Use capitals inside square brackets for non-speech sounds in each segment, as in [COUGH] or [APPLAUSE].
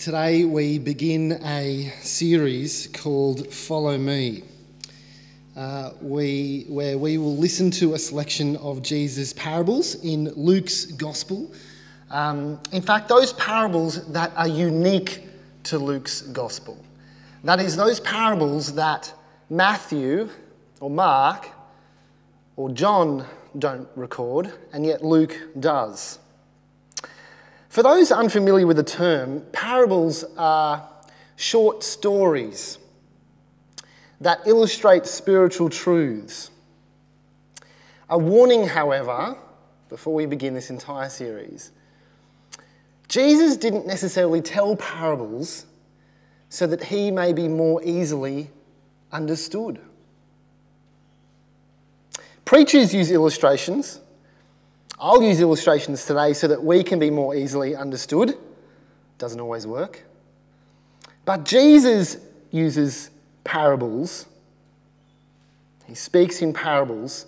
Today we begin a series called Follow Me, uh, we, where we will listen to a selection of Jesus' parables in Luke's Gospel. Um, in fact, those parables that are unique to Luke's Gospel. That is, those parables that Matthew or Mark or John don't record, and yet Luke does. For those unfamiliar with the term, parables are short stories that illustrate spiritual truths. A warning, however, before we begin this entire series Jesus didn't necessarily tell parables so that he may be more easily understood. Preachers use illustrations I'll use illustrations today so that we can be more easily understood. Doesn't always work. But Jesus uses parables. He speaks in parables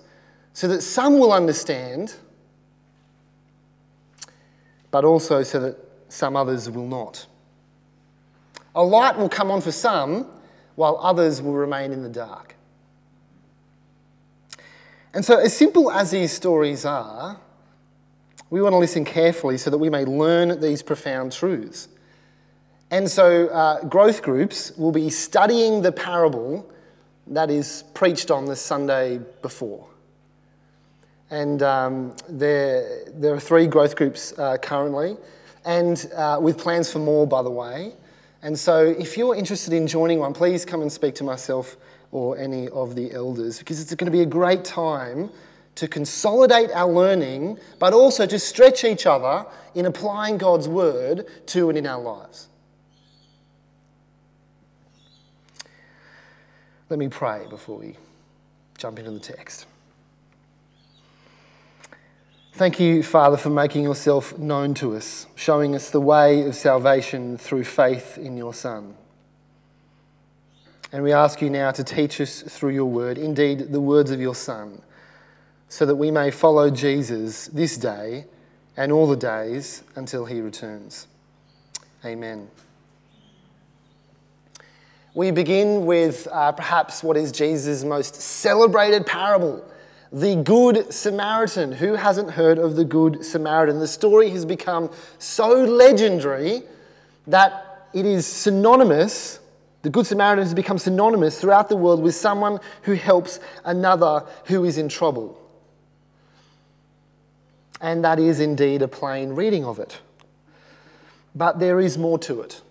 so that some will understand, but also so that some others will not. A light will come on for some, while others will remain in the dark. And so, as simple as these stories are, we want to listen carefully so that we may learn these profound truths. And so, uh, growth groups will be studying the parable that is preached on the Sunday before. And um, there, there are three growth groups uh, currently, and uh, with plans for more, by the way. And so, if you're interested in joining one, please come and speak to myself or any of the elders because it's going to be a great time to consolidate our learning, but also to stretch each other in applying God's word to and in our lives. Let me pray before we jump into the text. Thank you, Father, for making yourself known to us, showing us the way of salvation through faith in your Son. And we ask you now to teach us through your word, indeed, the words of your Son so that we may follow Jesus this day and all the days until he returns. Amen. We begin with uh, perhaps what is Jesus' most celebrated parable the Good Samaritan. Who hasn't heard of the Good Samaritan? The story has become so legendary that it is synonymous. The Good Samaritan has become synonymous throughout the world with someone who helps another who is in trouble and that is indeed a plain reading of it. But there is more to it.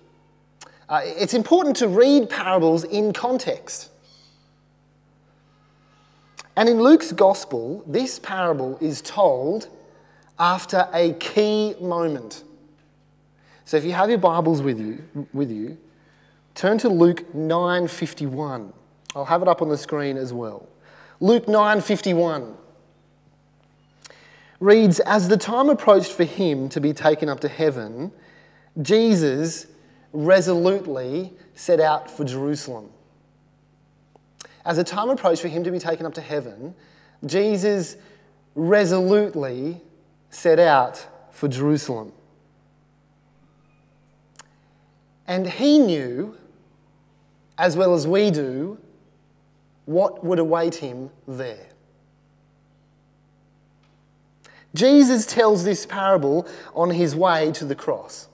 Uh, it's important to read parables in context. And in Luke's gospel, this parable is told after a key moment. So if you have your Bibles with you, with you turn to Luke 9:51. I'll have it up on the screen as well. Luke 9:51 reads As the time approached for him to be taken up to heaven, Jesus resolutely set out for Jerusalem. As the time approached for him to be taken up to heaven, Jesus resolutely set out for Jerusalem. And he knew, as well as we do, what would await him there. Jesus tells this parable on his way to the cross.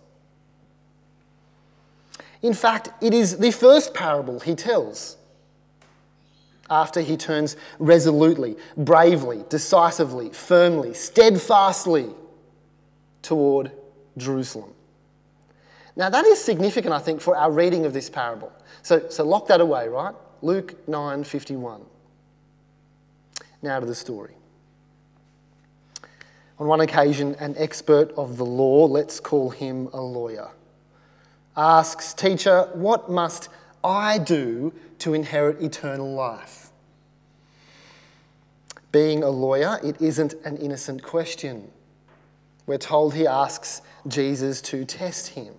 In fact, it is the first parable he tells after he turns resolutely, bravely, decisively, firmly, steadfastly toward Jerusalem. Now, that is significant, I think, for our reading of this parable. So, so lock that away, right? Luke 9 51. Now to the story. On one occasion, an expert of the law, let's call him a lawyer, asks, Teacher, what must I do to inherit eternal life? Being a lawyer, it isn't an innocent question. We're told he asks Jesus to test him.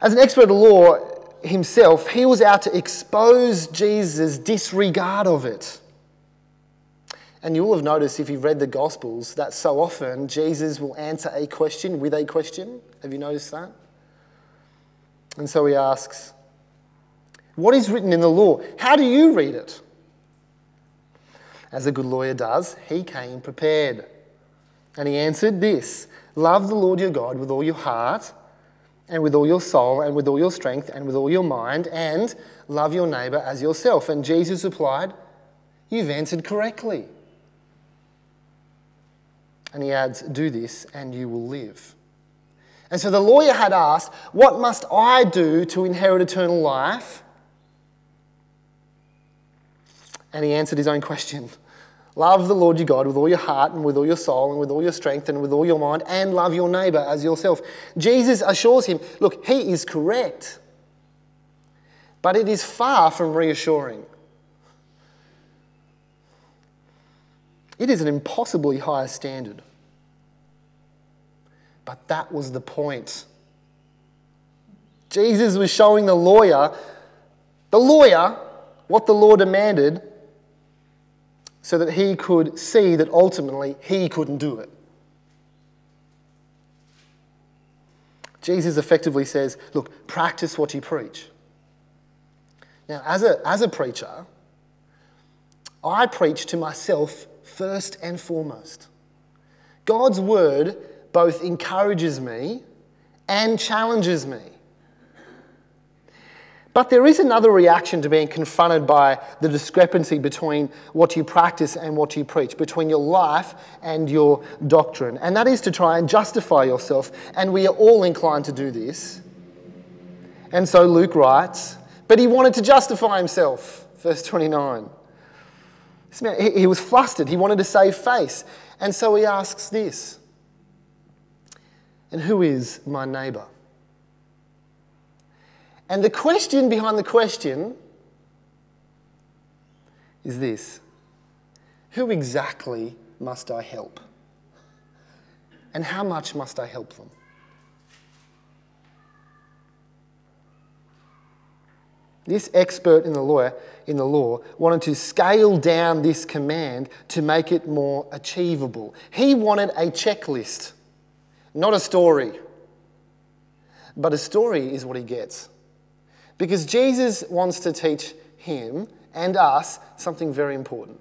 As an expert of law himself, he was out to expose Jesus' disregard of it. And you'll have noticed if you've read the Gospels that so often Jesus will answer a question with a question. Have you noticed that? And so he asks, What is written in the law? How do you read it? As a good lawyer does, he came prepared. And he answered this Love the Lord your God with all your heart, and with all your soul, and with all your strength, and with all your mind, and love your neighbour as yourself. And Jesus replied, You've answered correctly. And he adds, Do this, and you will live. And so the lawyer had asked, What must I do to inherit eternal life? And he answered his own question Love the Lord your God with all your heart and with all your soul and with all your strength and with all your mind, and love your neighbour as yourself. Jesus assures him, Look, he is correct. But it is far from reassuring. It is an impossibly high standard. But that was the point. Jesus was showing the lawyer, the lawyer, what the law demanded so that he could see that ultimately he couldn't do it. Jesus effectively says, Look, practice what you preach. Now, as a, as a preacher, I preach to myself first and foremost. God's word both encourages me and challenges me. But there is another reaction to being confronted by the discrepancy between what you practice and what you preach, between your life and your doctrine. And that is to try and justify yourself. And we are all inclined to do this. And so Luke writes, but he wanted to justify himself. Verse 29. He was flustered. He wanted to save face. And so he asks this And who is my neighbour? And the question behind the question is this Who exactly must I help? And how much must I help them? This expert in the law, in the law wanted to scale down this command to make it more achievable. He wanted a checklist, not a story. But a story is what he gets. Because Jesus wants to teach him and us something very important.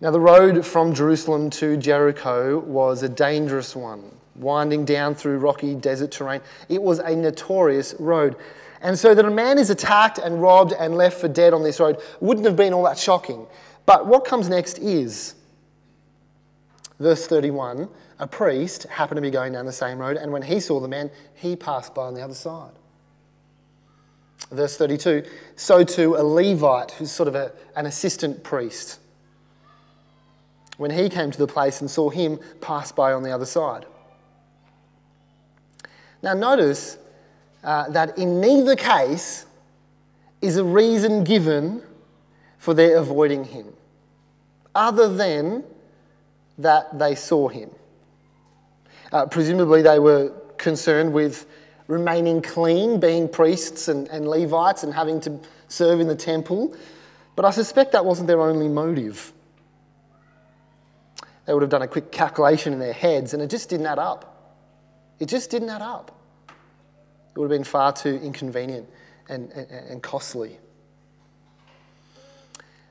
Now, the road from Jerusalem to Jericho was a dangerous one, winding down through rocky desert terrain. It was a notorious road. And so that a man is attacked and robbed and left for dead on this road wouldn't have been all that shocking. But what comes next is verse 31 a priest happened to be going down the same road, and when he saw the man, he passed by on the other side. Verse 32 so too a Levite, who's sort of a, an assistant priest, when he came to the place and saw him, passed by on the other side. Now, notice uh, that in neither case is a reason given for their avoiding him, other than that they saw him. Uh, presumably, they were concerned with remaining clean, being priests and, and Levites and having to serve in the temple. But I suspect that wasn't their only motive. They would have done a quick calculation in their heads, and it just didn't add up. It just didn't add up. It would have been far too inconvenient and, and, and costly.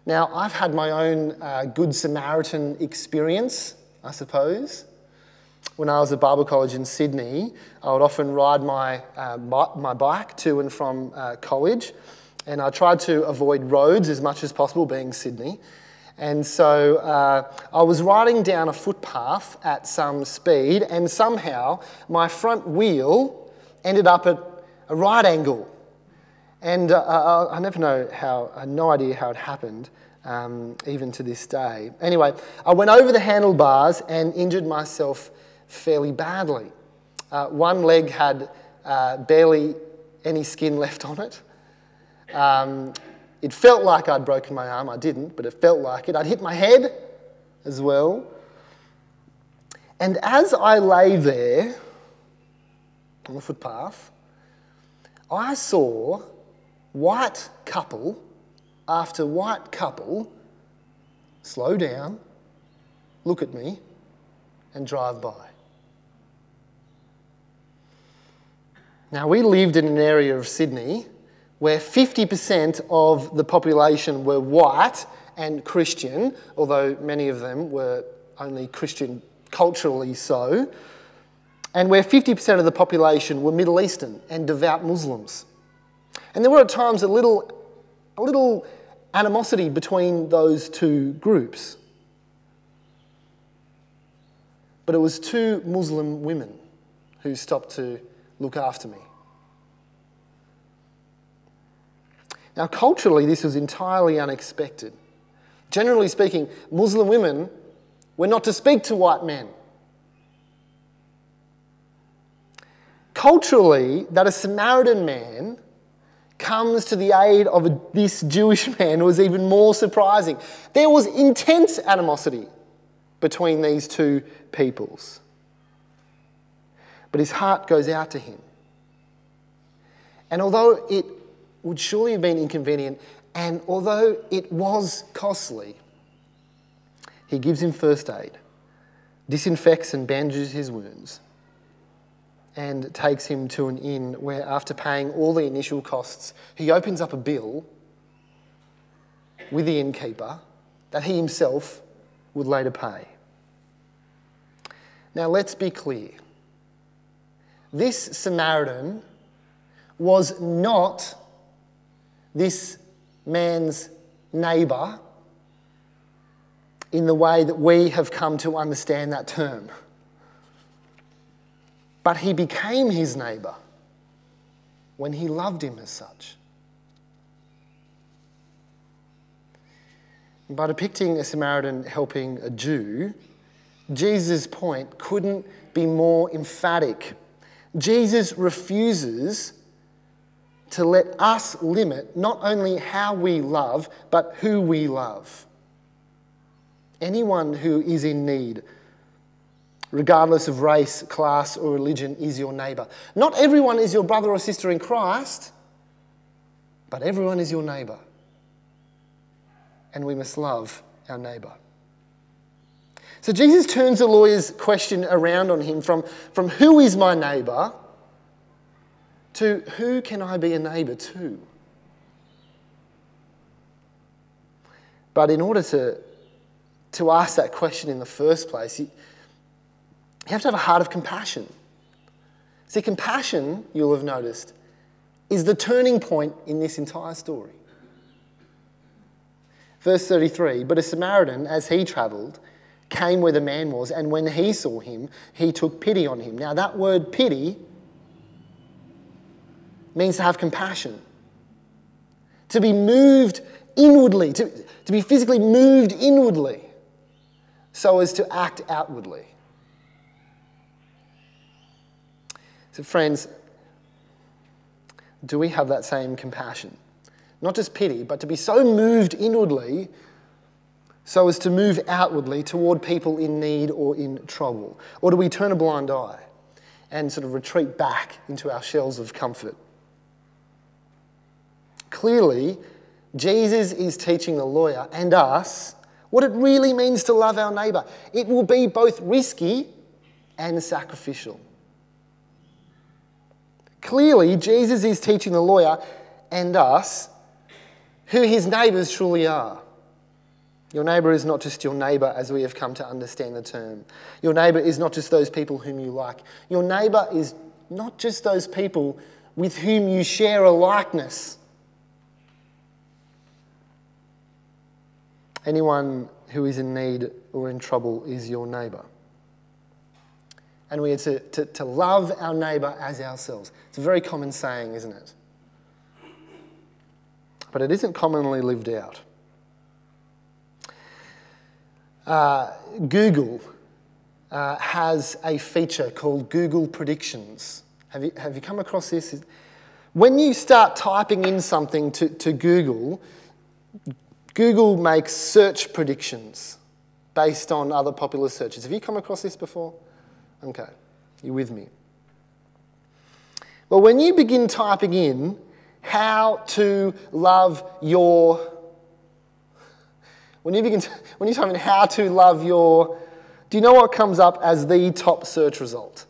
Now, I've had my own uh, Good Samaritan experience, I suppose when I was at Bible College in Sydney, I would often ride my, uh, my bike to and from uh, college, and I tried to avoid roads as much as possible, being Sydney. And so uh, I was riding down a footpath at some speed, and somehow my front wheel ended up at a right angle. And uh, uh, I, I never know how, I had no idea how it happened. Um, even to this day. Anyway, I went over the handlebars and injured myself fairly badly. Uh, one leg had uh, barely any skin left on it. Um, it felt like I'd broken my arm. I didn't, but it felt like it. I'd hit my head as well. And as I lay there on the footpath, I saw white couple after white couple slow down, look at me, and drive by. Now, we lived in an area of Sydney where 50% of the population were white and Christian, although many of them were only Christian culturally so, and where 50% of the population were Middle Eastern and devout Muslims. And there were at times a little, a little animosity between those two groups. But it was two Muslim women who stopped to look after me. Now, culturally, this was entirely unexpected. Generally speaking, Muslim women were not to speak to white men. Culturally, that a Samaritan man comes to the aid of a, this Jewish [LAUGHS] man was even more surprising. There was intense animosity between these two peoples. But his heart goes out to him. And although it would surely have been inconvenient, and although it was costly, he gives him first aid, disinfects and bandages his wounds, and takes him to an inn where, after paying all the initial costs, he opens up a bill with the innkeeper that he himself would later pay. Now, let's be clear. This Samaritan was not this man's neighbour in the way that we have come to understand that term. But he became his neighbour when he loved him as such. By depicting a Samaritan helping a Jew, Jesus' point couldn't be more emphatic. Jesus refuses to let us limit not only how we love, but who we love. Anyone who is in need, regardless of race, class, or religion, is your neighbour. Not everyone is your brother or sister in Christ, but everyone is your neighbour. And we must love our neighbour. So Jesus turns the lawyer's question around on him from, from who is my neighbour to who can I be a neighbour to? But in order to, to ask that question in the first place, you, you have to have a heart of compassion. See, compassion, you'll have noticed, is the turning point in this entire story. Verse 33 But a Samaritan, as he travelled, came where the man was, and when he saw him, he took pity on him. Now, that word pity means to have compassion, to be moved inwardly, to, to be physically moved inwardly so as to act outwardly. So, friends, do we have that same compassion? Not just pity, but to be so moved inwardly so as to move outwardly toward people in need or in trouble? Or do we turn a blind eye and sort of retreat back into our shells of comfort? Clearly, Jesus is teaching the lawyer and us what it really means to love our neighbour. It will be both risky and sacrificial. Clearly, Jesus is teaching the lawyer and us who his neighbours truly are. Your neighbour is not just your neighbour as we have come to understand the term. Your neighbour is not just those people whom you like. Your neighbour is not just those people with whom you share a likeness. Anyone who is in need or in trouble is your neighbour. And we are to, to, to love our neighbour as ourselves. It's a very common saying, isn't it? But it isn't commonly lived out. Uh, Google uh, has a feature called Google Predictions. Have you, have you come across this? When you start typing in something to, to Google, Google makes search predictions based on other popular searches. Have you come across this before? Okay, you with me? Well, when you begin typing in how to love your, when you begin, to, when you type in how to love your, do you know what comes up as the top search result?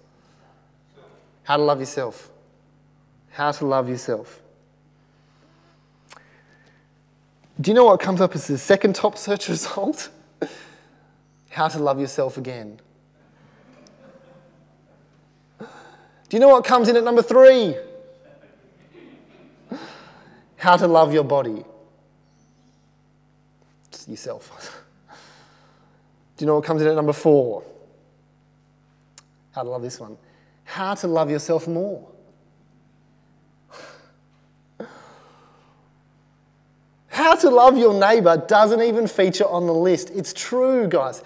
How to love yourself. How to love yourself. Do you know what comes up as the second top search [LAUGHS] result? How to love yourself again. Do you know what comes in at number three? How to love your body. It's yourself. [LAUGHS] Do you know what comes in at number four? How to love this one. How to love yourself more. How to love your neighbour doesn't even feature on the list. It's true, guys.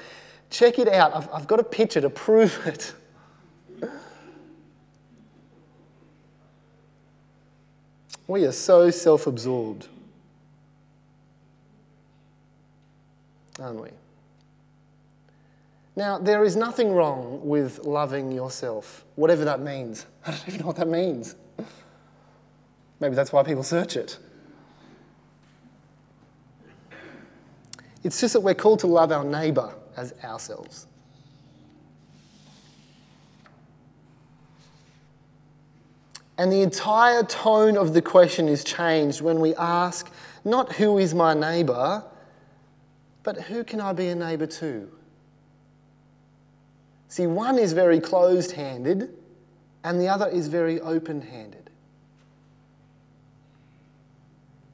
Check it out. I've, I've got a picture to prove [LAUGHS] it. We are so self absorbed, aren't we? Now, there is nothing wrong with loving yourself, whatever that means. [LAUGHS] I don't even know what that means. Maybe that's why people search it. It's just that we're called to love our neighbour as ourselves. And the entire tone of the question is changed when we ask not who is my neighbour, but who can I be a neighbour to? See, one is very closed handed and the other is very open handed.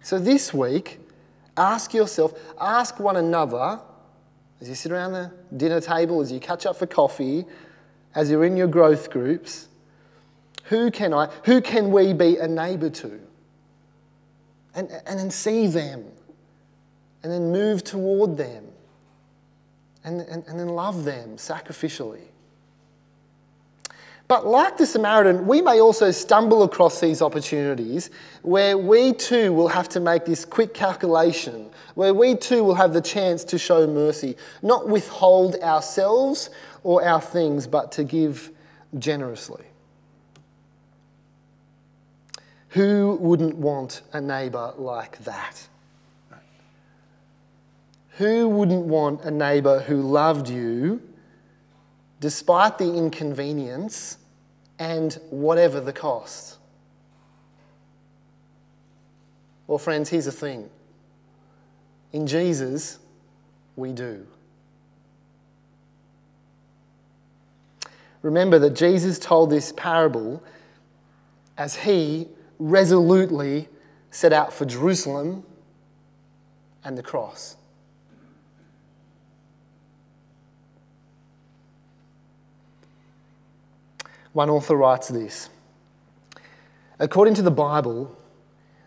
So this week, ask yourself, ask one another, as you sit around the dinner table, as you catch up for coffee, as you're in your growth groups, who can I, who can we be a neighbour to? And, and then see them, and then move toward them, and, and, and then love them sacrificially. But like the Samaritan, we may also stumble across these opportunities where we too will have to make this quick calculation, where we too will have the chance to show mercy, not withhold ourselves or our things, but to give generously. Who wouldn't want a neighbour like that? Who wouldn't want a neighbour who loved you despite the inconvenience and whatever the cost? Well, friends, here's the thing in Jesus, we do. Remember that Jesus told this parable as he resolutely set out for Jerusalem and the cross. One author writes this According to the Bible,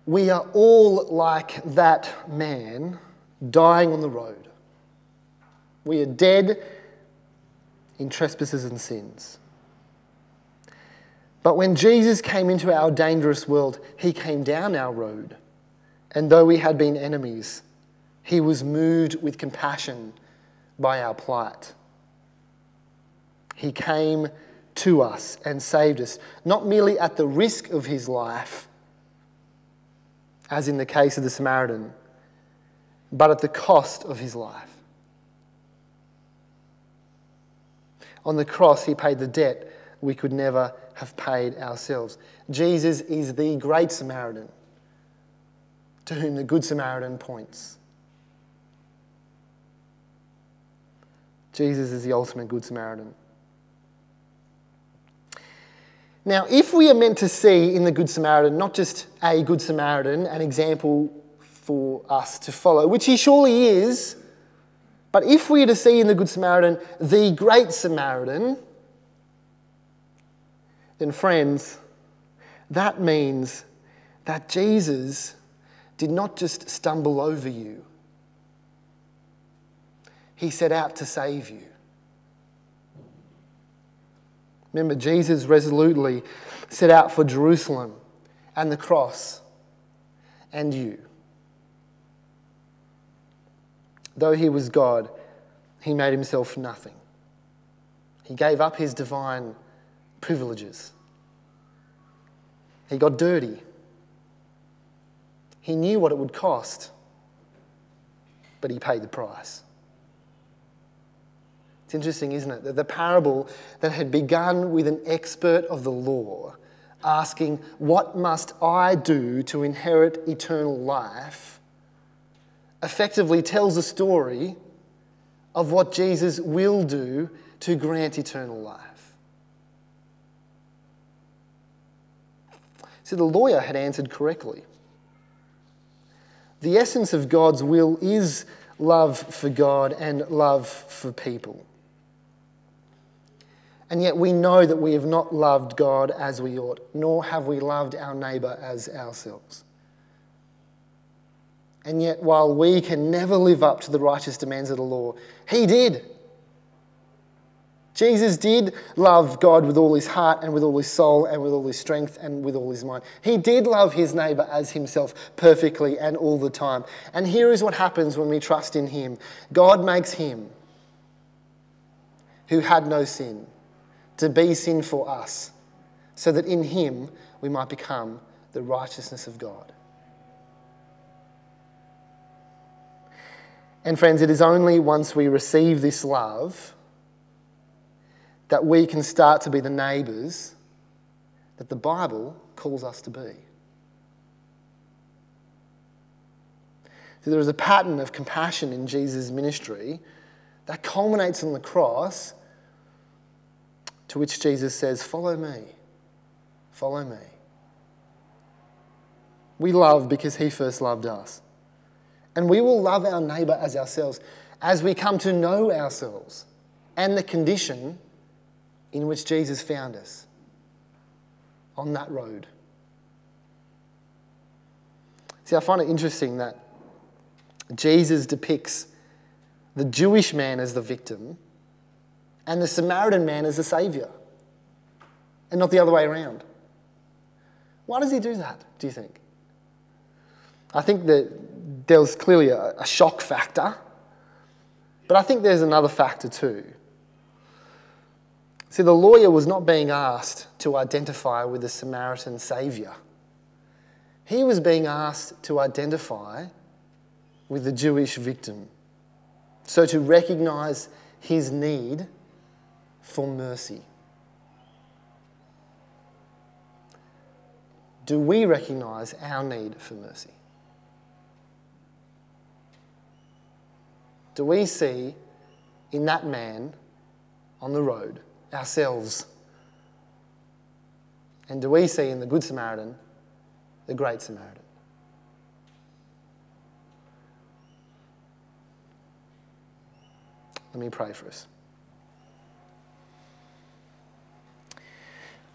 we are all like that man dying on the road. We are dead in trespasses and sins. But when Jesus came into our dangerous world, he came down our road. And though we had been enemies, he was moved with compassion by our plight. He came to us and saved us, not merely at the risk of his life, as in the case of the Samaritan, but at the cost of his life. On the cross, he paid the debt we could never have paid ourselves. Jesus is the great Samaritan to whom the Good Samaritan points. Jesus is the ultimate Good Samaritan. Now, if we are meant to see in the Good Samaritan not just a Good Samaritan, an example for us to follow, which he surely is, but if we are to see in the Good Samaritan the Great Samaritan, then, friends, that means that Jesus did not just stumble over you, he set out to save you. Remember, Jesus resolutely set out for Jerusalem and the cross and you. Though he was God, he made himself nothing. He gave up his divine privileges. He got dirty. He knew what it would cost, but he paid the price. It's interesting, isn't it? That the parable that had begun with an expert of the law asking, What must I do to inherit eternal life? effectively tells a story of what Jesus will do to grant eternal life. See, the lawyer had answered correctly. The essence of God's will is love for God and love for people. And yet we know that we have not loved God as we ought, nor have we loved our neighbour as ourselves. And yet, while we can never live up to the righteous demands of the law, He did. Jesus did love God with all his heart and with all his soul and with all his strength and with all his mind. He did love his neighbour as himself perfectly and all the time. And here is what happens when we trust in him God makes him, who had no sin, to be sin for us, so that in him we might become the righteousness of God. And friends, it is only once we receive this love that we can start to be the neighbours that the Bible calls us to be. So there is a pattern of compassion in Jesus' ministry that culminates on the cross, to which Jesus says, Follow me, follow me. We love because he first loved us. And we will love our neighbour as ourselves as we come to know ourselves and the condition in which Jesus found us on that road. See, I find it interesting that Jesus depicts the Jewish man as the victim and the Samaritan man as the saviour, and not the other way around. Why does he do that, do you think? I think that there was clearly a, a shock factor, but I think there's another factor too. See, the lawyer was not being asked to identify with the Samaritan Saviour. He was being asked to identify with the Jewish victim. So to recognise his need for mercy. Do we recognise our need for mercy? Do we see in that man on the road ourselves? And do we see in the Good Samaritan the Great Samaritan? Let me pray for us.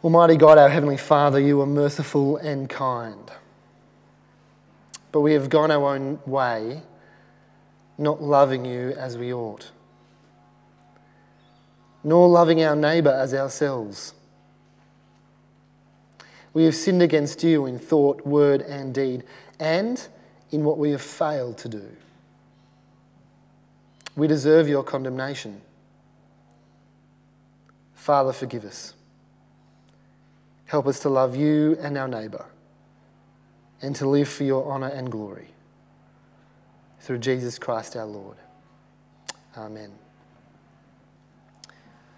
Almighty God, our Heavenly Father, you are merciful and kind. But we have gone our own way, not loving you as we ought nor loving our neighbour as ourselves. We have sinned against you in thought, word, and deed, and in what we have failed to do. We deserve your condemnation. Father, forgive us. Help us to love you and our neighbour, and to live for your honour and glory. Through Jesus Christ our Lord. Amen.